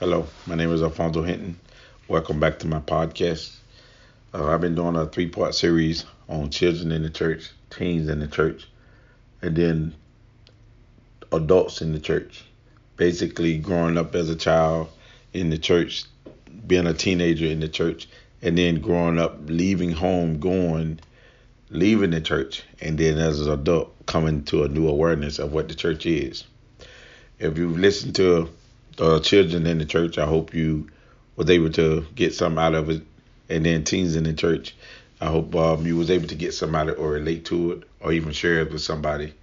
Hello, my name is Alfonso Hinton. Welcome back to my podcast. Uh, I've been doing a three part series on children in the church, teens in the church, and then adults in the church. Basically, growing up as a child in the church, being a teenager in the church, and then growing up, leaving home, going, leaving the church, and then as an adult, coming to a new awareness of what the church is. If you've listened to uh, children in the church. I hope you was able to get some out of it, and then teens in the church. I hope um, you was able to get some out of it or relate to it or even share it with somebody.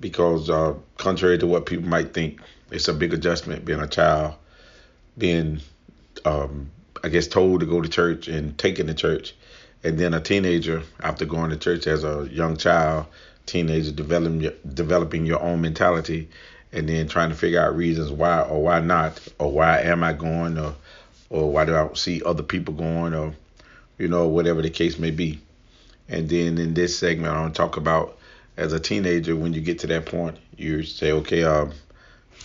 Because uh, contrary to what people might think, it's a big adjustment being a child, being um, I guess told to go to church and taken to church, and then a teenager after going to church as a young child, teenager developing developing your own mentality and then trying to figure out reasons why or why not or why am I going or or why do I see other people going or you know whatever the case may be. And then in this segment, I want to talk about as a teenager when you get to that point, you say, okay, um,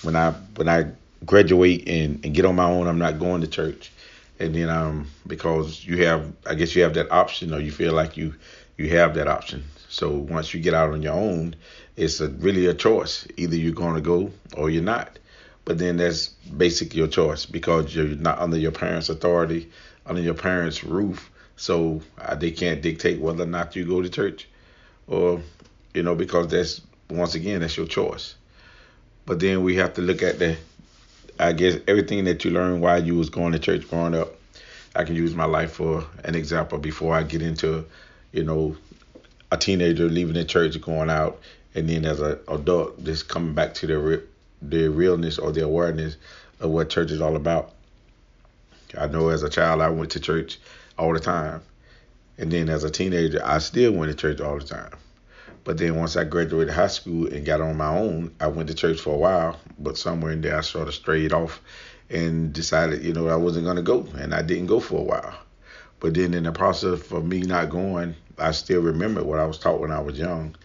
when I when I graduate and, and get on my own, I'm not going to church. And then um because you have I guess you have that option or you feel like you you have that option. So once you get out on your own, it's a, really a choice. Either you're going to go or you're not. But then that's basically your choice because you're not under your parents' authority, under your parents' roof. So uh, they can't dictate whether or not you go to church, or you know because that's once again that's your choice. But then we have to look at the, I guess everything that you learned while you was going to church growing up. I can use my life for an example before I get into, you know, a teenager leaving the church, going out, and then as an adult, just coming back to the the realness or the awareness of what church is all about. I know as a child, I went to church all the time, and then as a teenager, I still went to church all the time. But then once I graduated high school and got on my own, I went to church for a while, but somewhere in there I sort of strayed off and decided, you know, I wasn't going to go, and I didn't go for a while. But then in the process of me not going, I still remember what I was taught when I was young,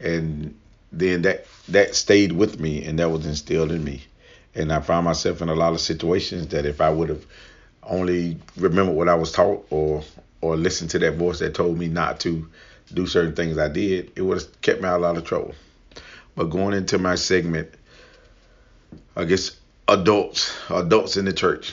and then that that stayed with me, and that was instilled in me. And I found myself in a lot of situations that if I would have only remembered what I was taught, or or listened to that voice that told me not to do certain things I did, it would have kept me out of a lot of trouble. But going into my segment, I guess adults, adults in the church.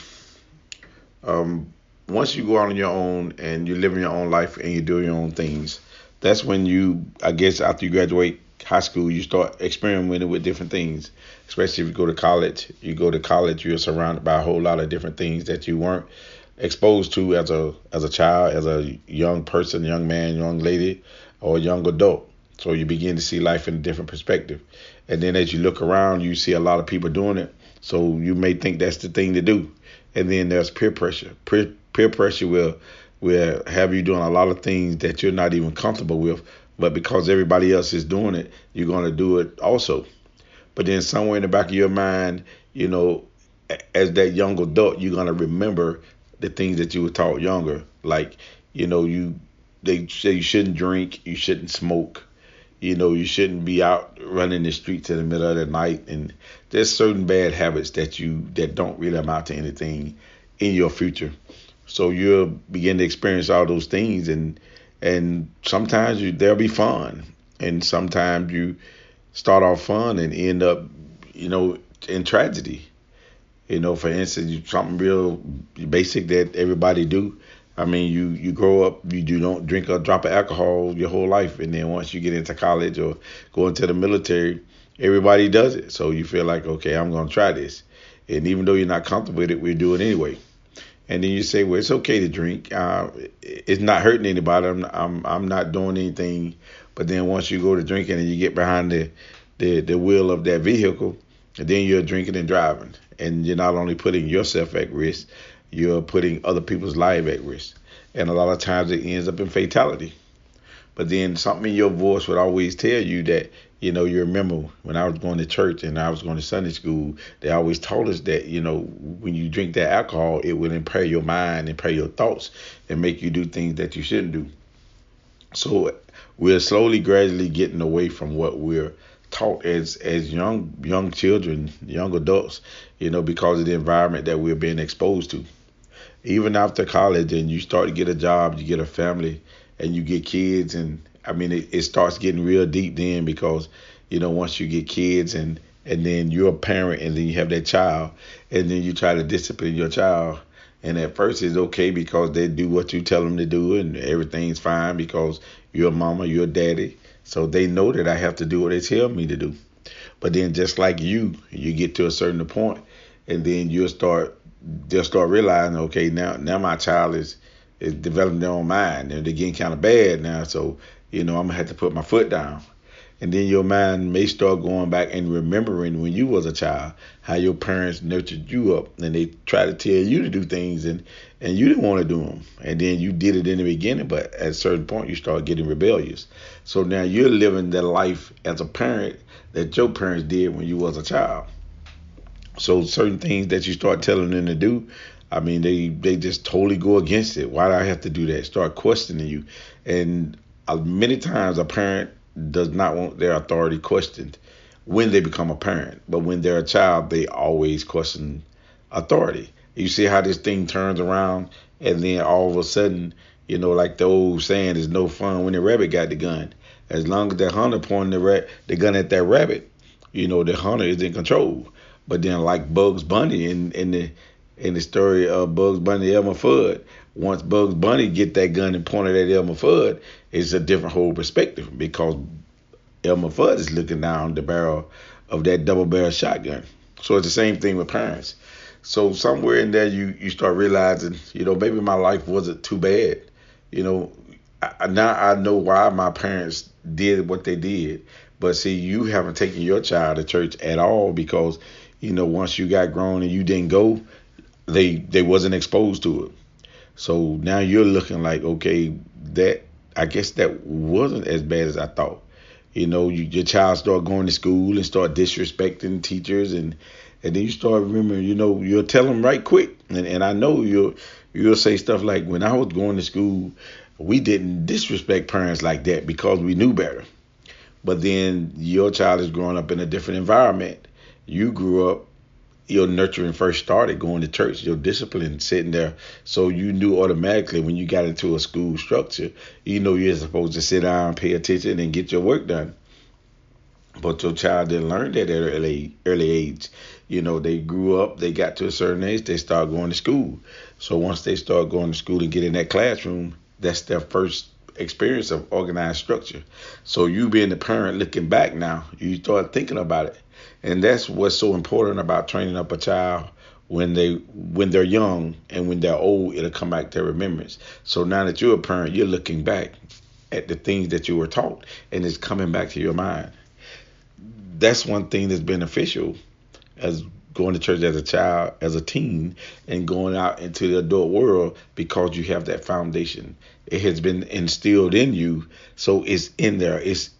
Um, once you go out on your own and you're living your own life and you're doing your own things, that's when you, I guess, after you graduate high school, you start experimenting with different things. Especially if you go to college, you go to college, you're surrounded by a whole lot of different things that you weren't exposed to as a as a child, as a young person, young man, young lady, or young adult. So you begin to see life in a different perspective. And then as you look around, you see a lot of people doing it. So you may think that's the thing to do. And then there's peer pressure. Peer, peer pressure will will have you doing a lot of things that you're not even comfortable with, but because everybody else is doing it, you're going to do it also. But then somewhere in the back of your mind, you know, as that young adult, you're going to remember the things that you were taught younger. Like, you know, you they say you shouldn't drink, you shouldn't smoke, you know, you shouldn't be out running the streets in the middle of the night and there's certain bad habits that you that don't really amount to anything in your future. So you'll begin to experience all those things, and and sometimes you, they'll be fun, and sometimes you start off fun and end up, you know, in tragedy. You know, for instance, something real basic that everybody do. I mean, you you grow up, you do don't drink a drop of alcohol your whole life, and then once you get into college or go into the military, everybody does it. So you feel like, okay, I'm gonna try this, and even though you're not comfortable with it, we do it anyway and then you say, well, it's okay to drink. Uh, it's not hurting anybody. I'm, I'm, I'm not doing anything. But then once you go to drinking and you get behind the, the, the wheel of that vehicle, then you're drinking and driving. And you're not only putting yourself at risk, you're putting other people's life at risk. And a lot of times it ends up in fatality. But then something in your voice would always tell you that you know, you remember when I was going to church and I was going to Sunday school, they always told us that, you know, when you drink that alcohol, it will impair your mind, impair your thoughts, and make you do things that you shouldn't do. So we're slowly, gradually getting away from what we're taught as as young young children, young adults, you know, because of the environment that we're being exposed to. Even after college and you start to get a job, you get a family and you get kids and I mean it, it starts getting real deep then because, you know, once you get kids and and then you're a parent and then you have that child and then you try to discipline your child and at first it's okay because they do what you tell them to do and everything's fine because you're a mama, you're a daddy. So they know that I have to do what they tell me to do. But then just like you, you get to a certain point and then you'll start they'll start realizing, okay, now now my child is is developing their own mind and they're getting kind of bad now. So, you know, I'm gonna have to put my foot down. And then your mind may start going back and remembering when you was a child how your parents nurtured you up and they try to tell you to do things and and you didn't want to do them and then you did it in the beginning but at a certain point you start getting rebellious. So now you're living the life as a parent that your parents did when you was a child. So certain things that you start telling them to do I mean, they they just totally go against it. Why do I have to do that? Start questioning you, and many times a parent does not want their authority questioned when they become a parent. But when they're a child, they always question authority. You see how this thing turns around, and then all of a sudden, you know, like the old saying, "Is no fun when the rabbit got the gun." As long as the hunter pointing the ra- the gun at that rabbit, you know, the hunter is in control. But then, like Bugs Bunny in in the in the story of Bugs Bunny Elmer Fudd, once Bugs Bunny get that gun and point it at Elmer Fudd, it's a different whole perspective because Elmer Fudd is looking down the barrel of that double barrel shotgun. So it's the same thing with parents. So somewhere in there, you you start realizing, you know, maybe my life wasn't too bad. You know, I, now I know why my parents did what they did. But see, you haven't taken your child to church at all because, you know, once you got grown and you didn't go, they they wasn't exposed to it. So now you're looking like, okay, that I guess that wasn't as bad as I thought. You know, you, your child start going to school and start disrespecting teachers, and and then you start remembering, you know, you'll tell them right quick, and and I know you'll you'll say stuff like, when I was going to school, we didn't disrespect parents like that because we knew better. But then your child is growing up in a different environment. You grew up your nurturing first started going to church, your discipline sitting there. So you knew automatically when you got into a school structure, you know you're supposed to sit down, pay attention, and get your work done. But your child didn't learn that at early early age. You know, they grew up, they got to a certain age, they start going to school. So once they start going to school and get in that classroom, that's their first experience of organized structure. So you being the parent looking back now, you start thinking about it and that's what's so important about training up a child when they when they're young and when they're old it'll come back to remembrance. So now that you're a parent you're looking back at the things that you were taught and it's coming back to your mind. That's one thing that's beneficial as going to church as a child as a teen and going out into the adult world because you have that foundation. It has been instilled in you. So it's in there. It's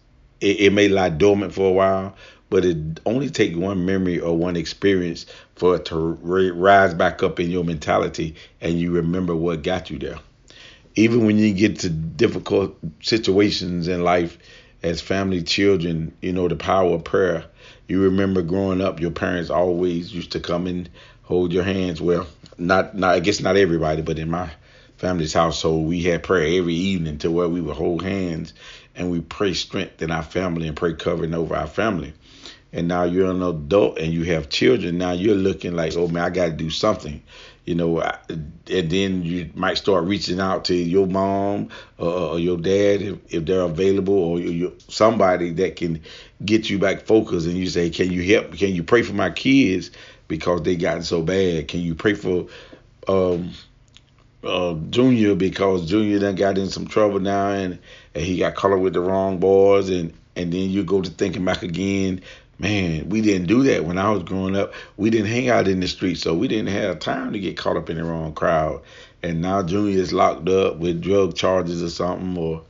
it, it may lie dormant for a while but it only takes one memory or one experience for it to rise back up in your mentality and you remember what got you there. Even when you get to difficult situations in life as family, children, you know, the power of prayer. You remember growing up, your parents always used to come and hold your hands. Well, not, not I guess not everybody, but in my family's household, we had prayer every evening to where we would hold hands and we pray strength in our family and pray covering over our family and now you're an adult and you have children now you're looking like oh man i got to do something. You know and then you might start reaching out to your mom or, your dad if, if they're available or somebody that can get you back focused and you say can you help? Can you pray for my kids because they gotten so bad? Can you pray for um uh, Junior because Junior done got in some trouble now and, and he got up with the wrong boys and and then you go to thinking back again Man, we didn't do that when I was growing up. We didn't hang out in the street, so we didn't have time to get caught up in the wrong crowd. And now Junior is locked up with drug charges or something, or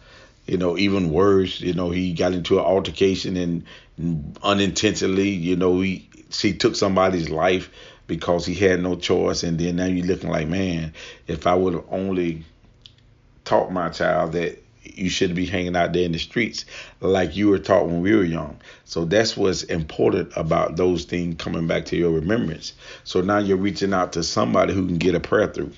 you know, even worse. You know, he got into an altercation and unintentionally, you know, he she took somebody's life because he had no choice. And then now you're looking like, man, if I would have only taught my child that you shouldn't be hanging out there in the streets like you were taught when we were young. So that's what's important about those things coming back to your remembrance. So now you're reaching out to somebody who can get a prayer through.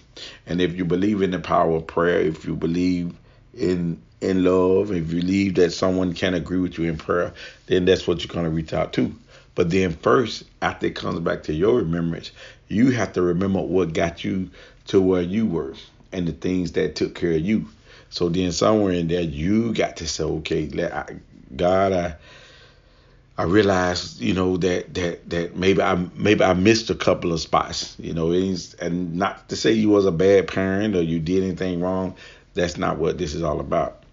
And if you believe in the power of prayer, if you believe in in love, if you believe that someone can agree with you in prayer, then that's what you're gonna reach out to. But then first, after it comes back to your remembrance, you have to remember what got you to where you were and the things that took care of you. So then somewhere in there, you got to say, okay, let I, God, I I realized, you know, that that that maybe I maybe I missed a couple of spots, you know, and not to say you was a bad parent or you did anything wrong. That's not what this is all about.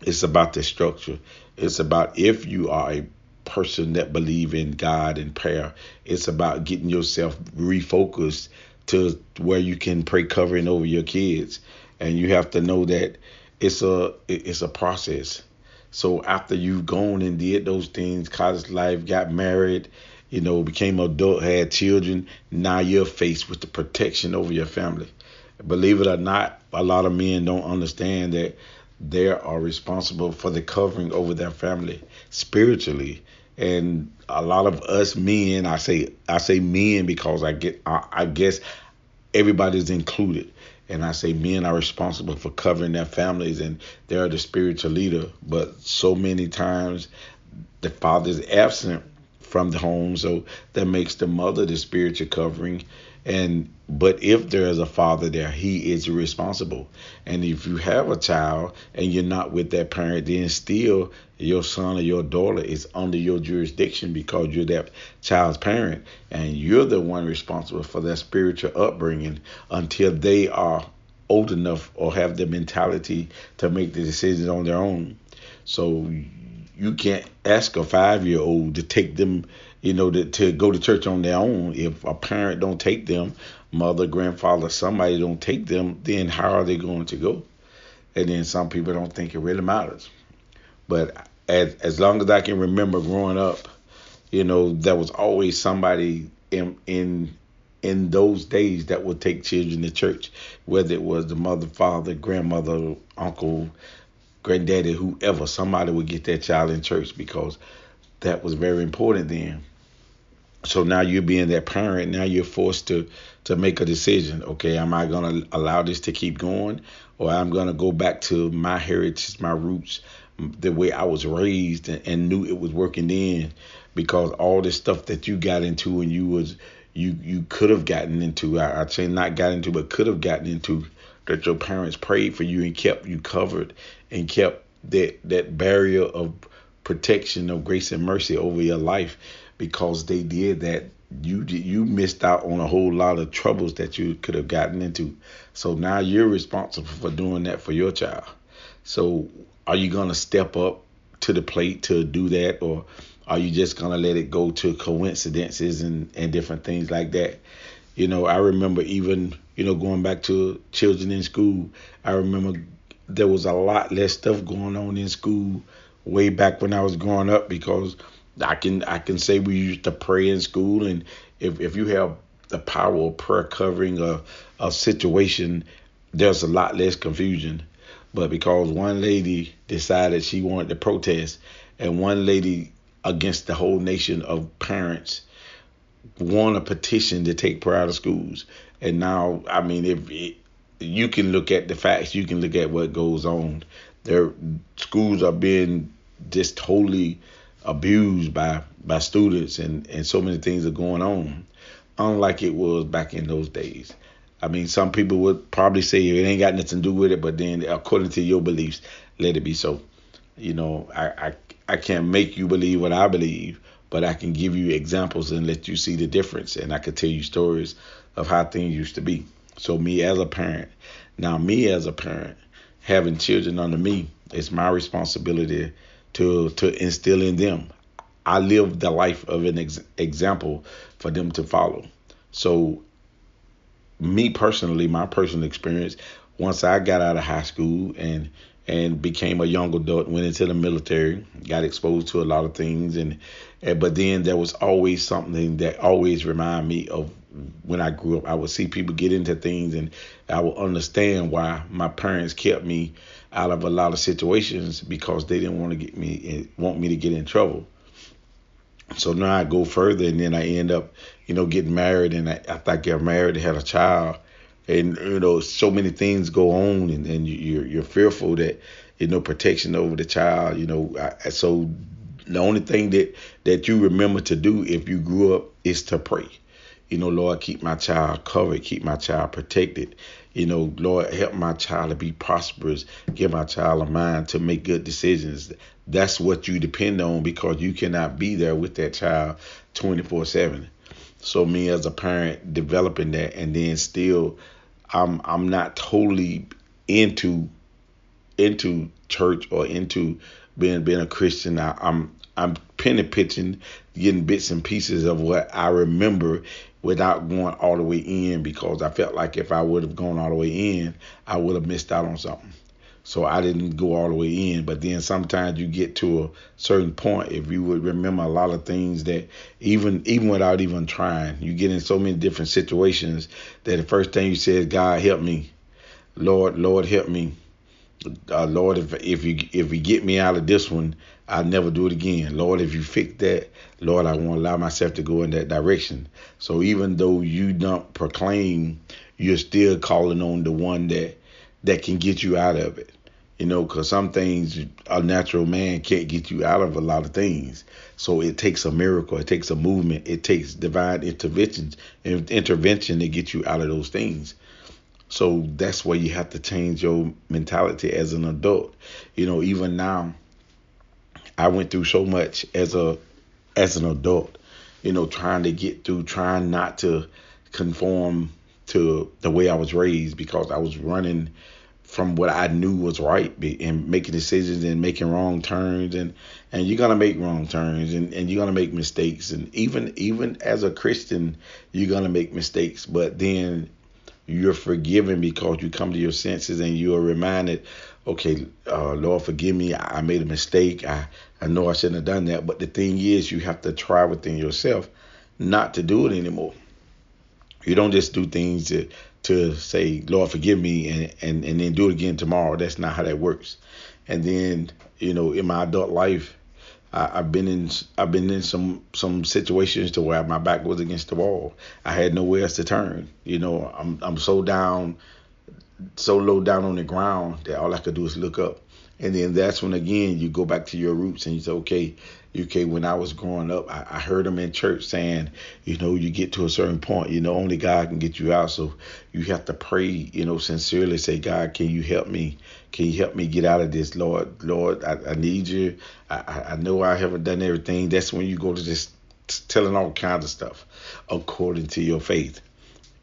It's about the structure. It's about if you are a person that believe in God and prayer, it's about getting yourself refocused to where you can pray covering over your kids and you have to know that it's a it's a process. So after you've gone and did those things, college life, got married, you know, became adult, had children, now you're faced with the protection over your family. Believe it or not, a lot of men don't understand that they are responsible for the covering over their family spiritually. And a lot of us men, I say I say men because I get I, I guess everybody's included and I say men are responsible for covering their families and they're the spiritual leader. But so many times the father is absent from the home, so that makes the mother the spiritual covering. And but if there is a father there, he is responsible. And if you have a child and you're not with that parent, then still your son or your daughter is under your jurisdiction because you're that child's parent and you're the one responsible for their spiritual upbringing until they are old enough or have the mentality to make the decisions on their own. So you can't ask a five year old to take them, you know, to, to go to church on their own. If a parent don't take them, mother, grandfather, somebody don't take them, then how are they going to go? And then some people don't think it really matters. But as as long as I can remember growing up, you know, there was always somebody in in in those days that would take children to church, whether it was the mother, father, grandmother, uncle, granddaddy, whoever, somebody would get their child in church because that was very important then. So now you're being that parent, now you're forced to to make a decision. Okay, am I gonna allow this to keep going, or I'm gonna go back to my heritage, my roots, the way I was raised, and, and knew it was working then, because all the stuff that you got into when you was you you could have gotten into, I, I'd say not got into, but could have gotten into that your parents prayed for you and kept you covered and kept that that barrier of protection of grace and mercy over your life because they did that. You you missed out on a whole lot of troubles that you could have gotten into. So now you're responsible for doing that for your child. So are you going to step up to the plate to do that or are you just going to let it go to coincidences and and different things like that? You know, I remember even, you know, going back to children in school, I remember there was a lot less stuff going on in school way back when I was growing up because I can I can say we used to pray in school and if, if you have the power of prayer covering a, a situation, there's a lot less confusion. But because one lady decided she wanted to protest and one lady against the whole nation of parents won a petition to take prayer out of schools. And now, I mean, if it, you can look at the facts, you can look at what goes on. Their schools are being just totally abused by by students, and and so many things are going on, unlike it was back in those days. I mean, some people would probably say it ain't got nothing to do with it, but then according to your beliefs, let it be so. You know, I I, I can't make you believe what I believe, but I can give you examples and let you see the difference. And I can tell you stories of how things used to be. So, me as a parent, now, me as a parent, having children under me, it's my responsibility to, to instill in them. I live the life of an ex- example for them to follow. So, me personally, my personal experience, once I got out of high school and and became a young adult, went into the military, got exposed to a lot of things, and, and but then there was always something that always reminded me of when I grew up. I would see people get into things, and I would understand why my parents kept me out of a lot of situations because they didn't want to get me want me to get in trouble. So now I go further, and then I end up, you know, getting married, and I, after I get married, I had a child, and you know, so many things go on, and, and you're you're fearful that you know protection over the child, you know, I, so the only thing that that you remember to do if you grew up is to pray. You know, Lord, keep my child covered, keep my child protected. You know, Lord, help my child to be prosperous. Give my child a mind to make good decisions. That's what you depend on because you cannot be there with that child 24 7. So me as a parent developing that and then still I'm I'm not totally into into church or into being being a Christian. I, I'm I'm penny pitching, getting bits and pieces of what I remember without going all the way in because I felt like if I would have gone all the way in, I would have missed out on something. So I didn't go all the way in. But then sometimes you get to a certain point, if you would remember a lot of things that even even without even trying, you get in so many different situations that the first thing you say is, God help me. Lord, Lord help me. Uh, Lord, if if you if you get me out of this one, I'll never do it again. Lord, if you fix that, Lord, I won't allow myself to go in that direction. So even though you don't proclaim, you're still calling on the one that that can get you out of it. You know, because some things a natural man can't get you out of a lot of things. So it takes a miracle, it takes a movement, it takes divine interventions, intervention to get you out of those things. So that's why you have to change your mentality as an adult. You know, even now, I went through so much as a as an adult, you know, trying to get through, trying not to conform to the way I was raised because I was running from what I knew was right and making decisions and making wrong turns and and you're gonna make wrong turns and, and you're gonna make mistakes and even even as a Christian you're gonna make mistakes but then you're forgiven because you come to your senses and you are reminded okay, uh, Lord, forgive me. I made a mistake. I, I know I shouldn't have done that. But the thing is, you have to try within yourself not to do it anymore. You don't just do things to, to say, Lord, forgive me, and, and, and then do it again tomorrow. That's not how that works. And then, you know, in my adult life, I, have been in I've been in some some situations to where my back was against the wall. I had nowhere else to turn. You know, I'm I'm so down so low down on the ground that all I could do is look up. And then that's when again you go back to your roots and you say, okay, okay, when I was growing up, I, I heard them in church saying, you know, you get to a certain point, you know, only God can get you out. So you have to pray, you know, sincerely say, God, can you help me? Can you help me get out of this, Lord? Lord, I, I need you. I, I know I haven't done everything. That's when you go to just telling all kinds of stuff according to your faith.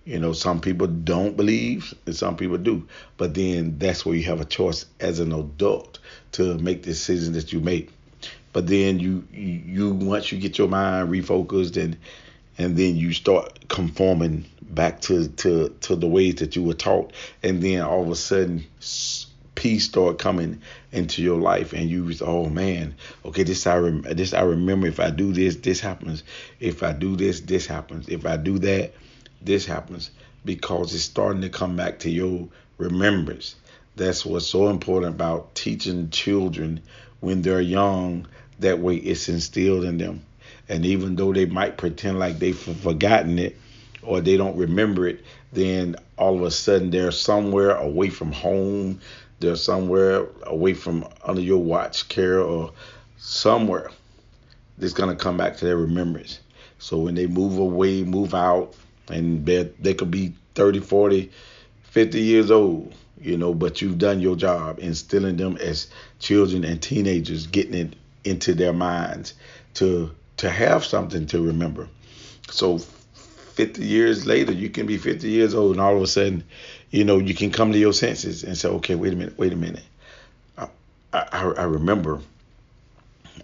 You know, some people don't believe and some people do. But then that's where you have a choice as an adult to make decisions that you make. But then you you once you get your mind refocused and and then you start conforming back to to to the ways that you were taught and then all of a sudden peace start coming into your life and you oh man okay this I rem- this I remember if I do this this happens if I do this this happens if I do that this happens because it's starting to come back to your remembrance. That's what's so important about teaching children when they're young. That way it's instilled in them. And even though they might pretend like they've forgotten it or they don't remember it, then all of a sudden they're somewhere away from home, they're somewhere away from under your watch care or somewhere that's going to come back to their remembrance. So when they move away, move out, and they they could be 30, 40, 50 years old, you know, but you've done your job instilling them as children and teenagers, getting it into their minds to to have something to remember. So 50 years later, you can be 50 years old, and all of a sudden, you know, you can come to your senses and say, okay, wait a minute, wait a minute. I, I, I remember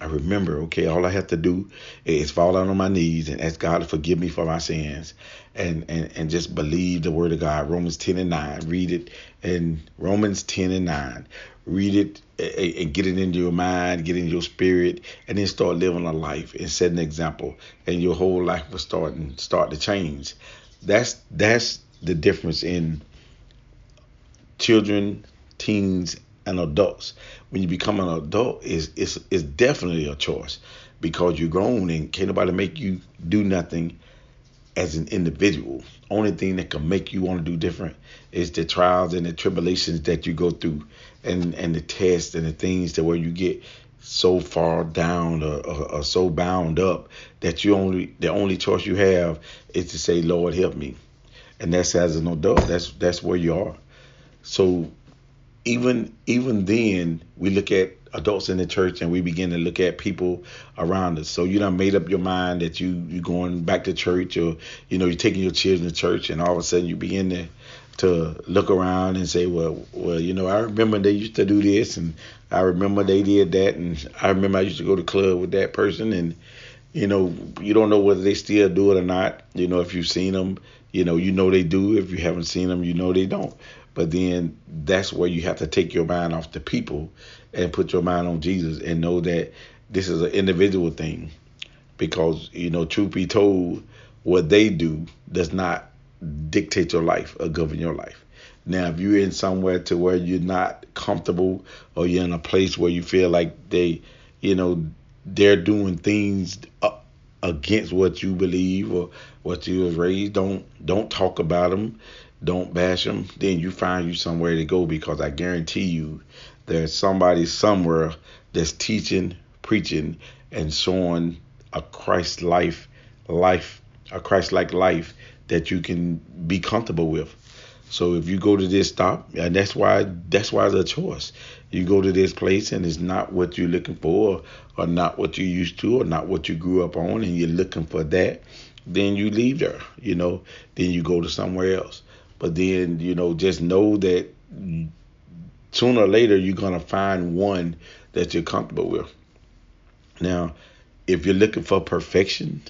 I remember, okay, all I have to do is fall down on my knees and ask God to forgive me for my sins and, and, and just believe the word of God. Romans 10 and 9. Read it in Romans 10 and 9. Read it and get it into your mind, get in your spirit, and then start living a life and set an example. And your whole life will start and start to change. That's that's the difference in children, teens, an adult. When you become an adult, is it's, it's definitely a choice because you're grown and can't nobody make you do nothing as an individual. Only thing that can make you want to do different is the trials and the tribulations that you go through, and and the tests and the things that where you get so far down or, or, or so bound up that you only the only choice you have is to say, Lord, help me, and that's as an adult. That's that's where you are. So even even then, we look at adults in the church and we begin to look at people around us. So you done made up your mind that you you going back to church or you know you're taking your children to church and all of a sudden you begin to to look around and say, well, well, you know, I remember they used to do this and I remember they did that and I remember I used to go to club with that person and you know, you don't know whether they still do it or not. You know, if you've seen them, you know, you know they do. If you haven't seen them, you know they don't. But then that's where you have to take your mind off the people and put your mind on Jesus and know that this is an individual thing. Because, you know, truth be told, what they do does not dictate your life or govern your life. Now, if you're in somewhere to where you're not comfortable or you're in a place where you feel like they, you know, they're doing things against what you believe or what you was raised, don't don't talk about them don't bash them, then you find you somewhere to go because I guarantee you there's somebody somewhere that's teaching, preaching, and showing a Christ life, life, a Christ like life that you can be comfortable with. So if you go to this stop, and that's why that's why it's a choice. You go to this place and it's not what you're looking for, or, or not what you're used to, or not what you grew up on, and you're looking for that. Then you leave there, you know. Then you go to somewhere else. But then, you know, just know that sooner or later you're going to find one that you're comfortable with. Now, if you're looking for perfection,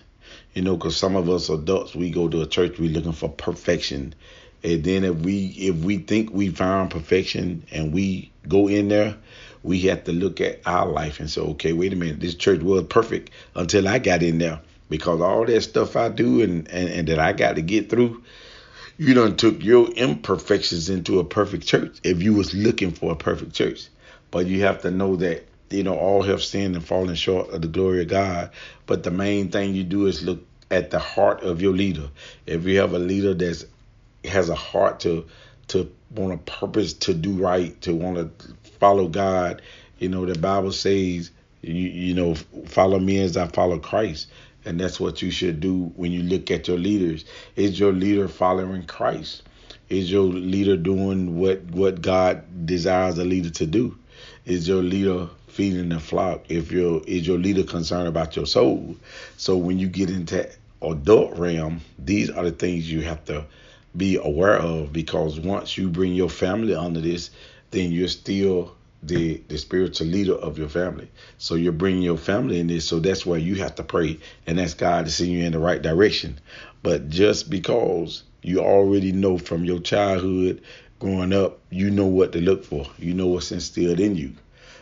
you know, because some of us adults, we go to a church, we're looking for perfection. And then if we if we think we found perfection and we go in there, we have to look at our life and say, okay, wait a minute, this church was perfect until I got in there. Because all that stuff I do and, and, and that I got to get through, you done took your imperfections into a perfect church if you was looking for a perfect church. But you have to know that, you know, all have sinned and fallen short of the glory of God. But the main thing you do is look at the heart of your leader. If you have a leader that has a heart to to want a purpose to do right, to want to follow God, you know, the Bible says, you, you know, follow me as I follow Christ. And that's what you should do when you look at your leaders. Is your leader following Christ? Is your leader doing what, what God desires a leader to do? Is your leader feeding the flock? If your is your leader concerned about your soul? So when you get into adult realm, these are the things you have to be aware of because once you bring your family under this, then you're still the the spiritual leader of your family. So you're bringing your family in this. So that's why you have to pray and ask God to send you in the right direction. But just because you already know from your childhood growing up, you know what to look for. You know what's instilled in you.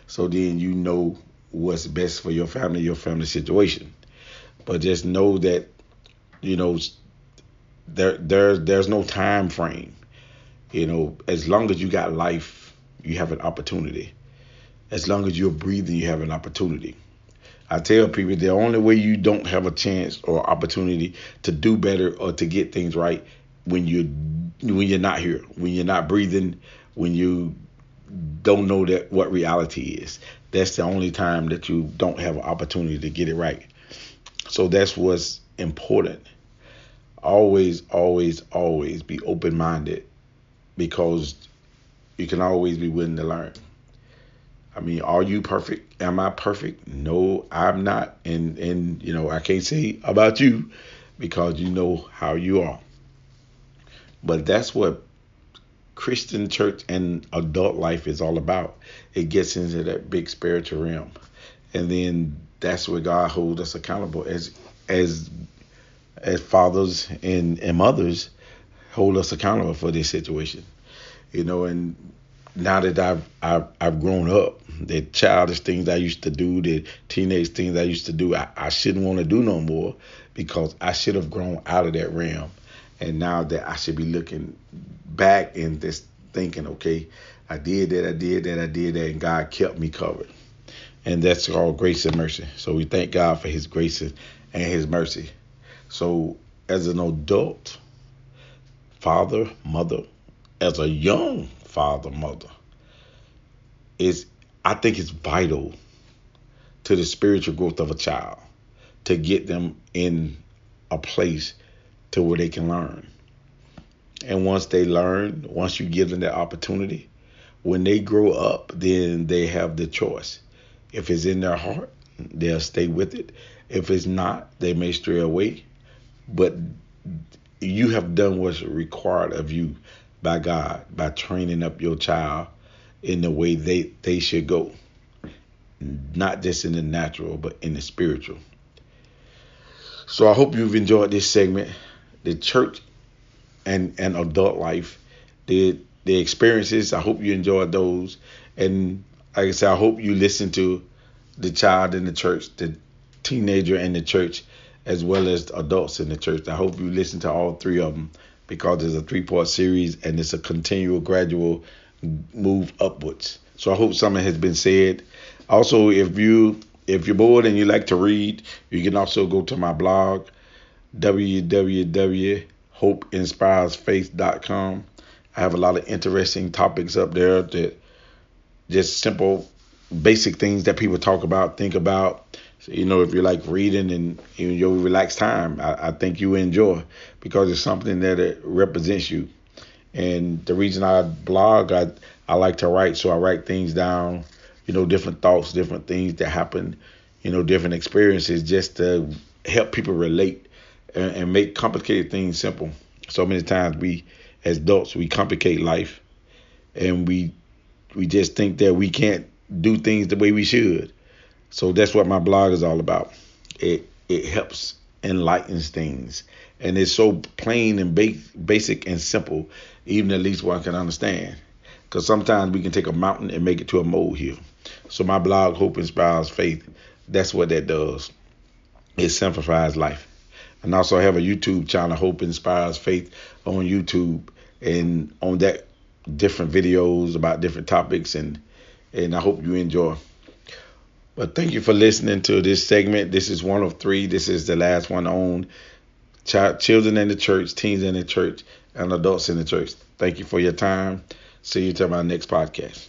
So then you know what's best for your family, your family situation. But just know that, you know, there there there's no time frame. You know, as long as you got life you have an opportunity. As long as you're breathing, you have an opportunity. I tell people the only way you don't have a chance or opportunity to do better or to get things right when you when you're not here, when you're not breathing, when you don't know that what reality is. That's the only time that you don't have an opportunity to get it right. So that's what's important. Always, always, always be open minded because you can always be willing to learn. I mean, are you perfect? Am I perfect? No, I'm not. And and you know, I can't say about you because you know how you are. But that's what Christian church and adult life is all about. It gets into that big spiritual realm. And then that's where God holds us accountable as as as fathers and, and mothers hold us accountable for this situation you know, and now that I've I've, I've grown up, the childish things I used to do, the teenage things I used to do, I, I shouldn't want to do no more because I should have grown out of that realm. And now that I should be looking back and just thinking, okay, I did that, I did that, I did that, and God kept me covered. And that's called grace and mercy. So we thank God for His grace and His mercy. So as an adult, father, mother, as a young father, mother, is I think it's vital to the spiritual growth of a child to get them in a place to where they can learn. And once they learn, once you give them that opportunity, when they grow up, then they have the choice. If it's in their heart, they'll stay with it. If it's not, they may stray away. But you have done what's required of you by God by training up your child in the way they, they should go. Not just in the natural, but in the spiritual. So I hope you've enjoyed this segment. The church and, and adult life, the the experiences. I hope you enjoyed those. And like I said, I hope you listen to the child in the church, the teenager in the church, as well as adults in the church. I hope you listen to all three of them because it's a three part series and it's a continual, gradual move upwards. So I hope something has been said. Also, if you if you're bored and you like to read, you can also go to my blog www.hopeinspiresfaith.com. I have a lot of interesting topics up there that just simple, basic things that people talk about, think about. You know, if you like reading and in your relaxed time, I, I think you enjoy because it's something that it represents you. And the reason I blog, I I like to write, so I write things down. You know, different thoughts, different things that happen. You know, different experiences, just to help people relate and, and make complicated things simple. So many times we as adults we complicate life and we we just think that we can't do things the way we should. So that's what my blog is all about. It it helps enlightens things. And it's so plain and ba- basic and simple even at least one can understand. Because sometimes we can take a mountain and make it to a molehill. So my blog hope inspires faith that's what that does. It simplifies life. And also I have a YouTube channel, Hope Inspires Faith, on YouTube, and on that different videos about different topics, and and I hope you enjoy. But thank you for listening to this segment. This is one of three. This is the last one on child, children in the church, teens in the church, and adults in the church. Thank you for your time. See you till my next podcast.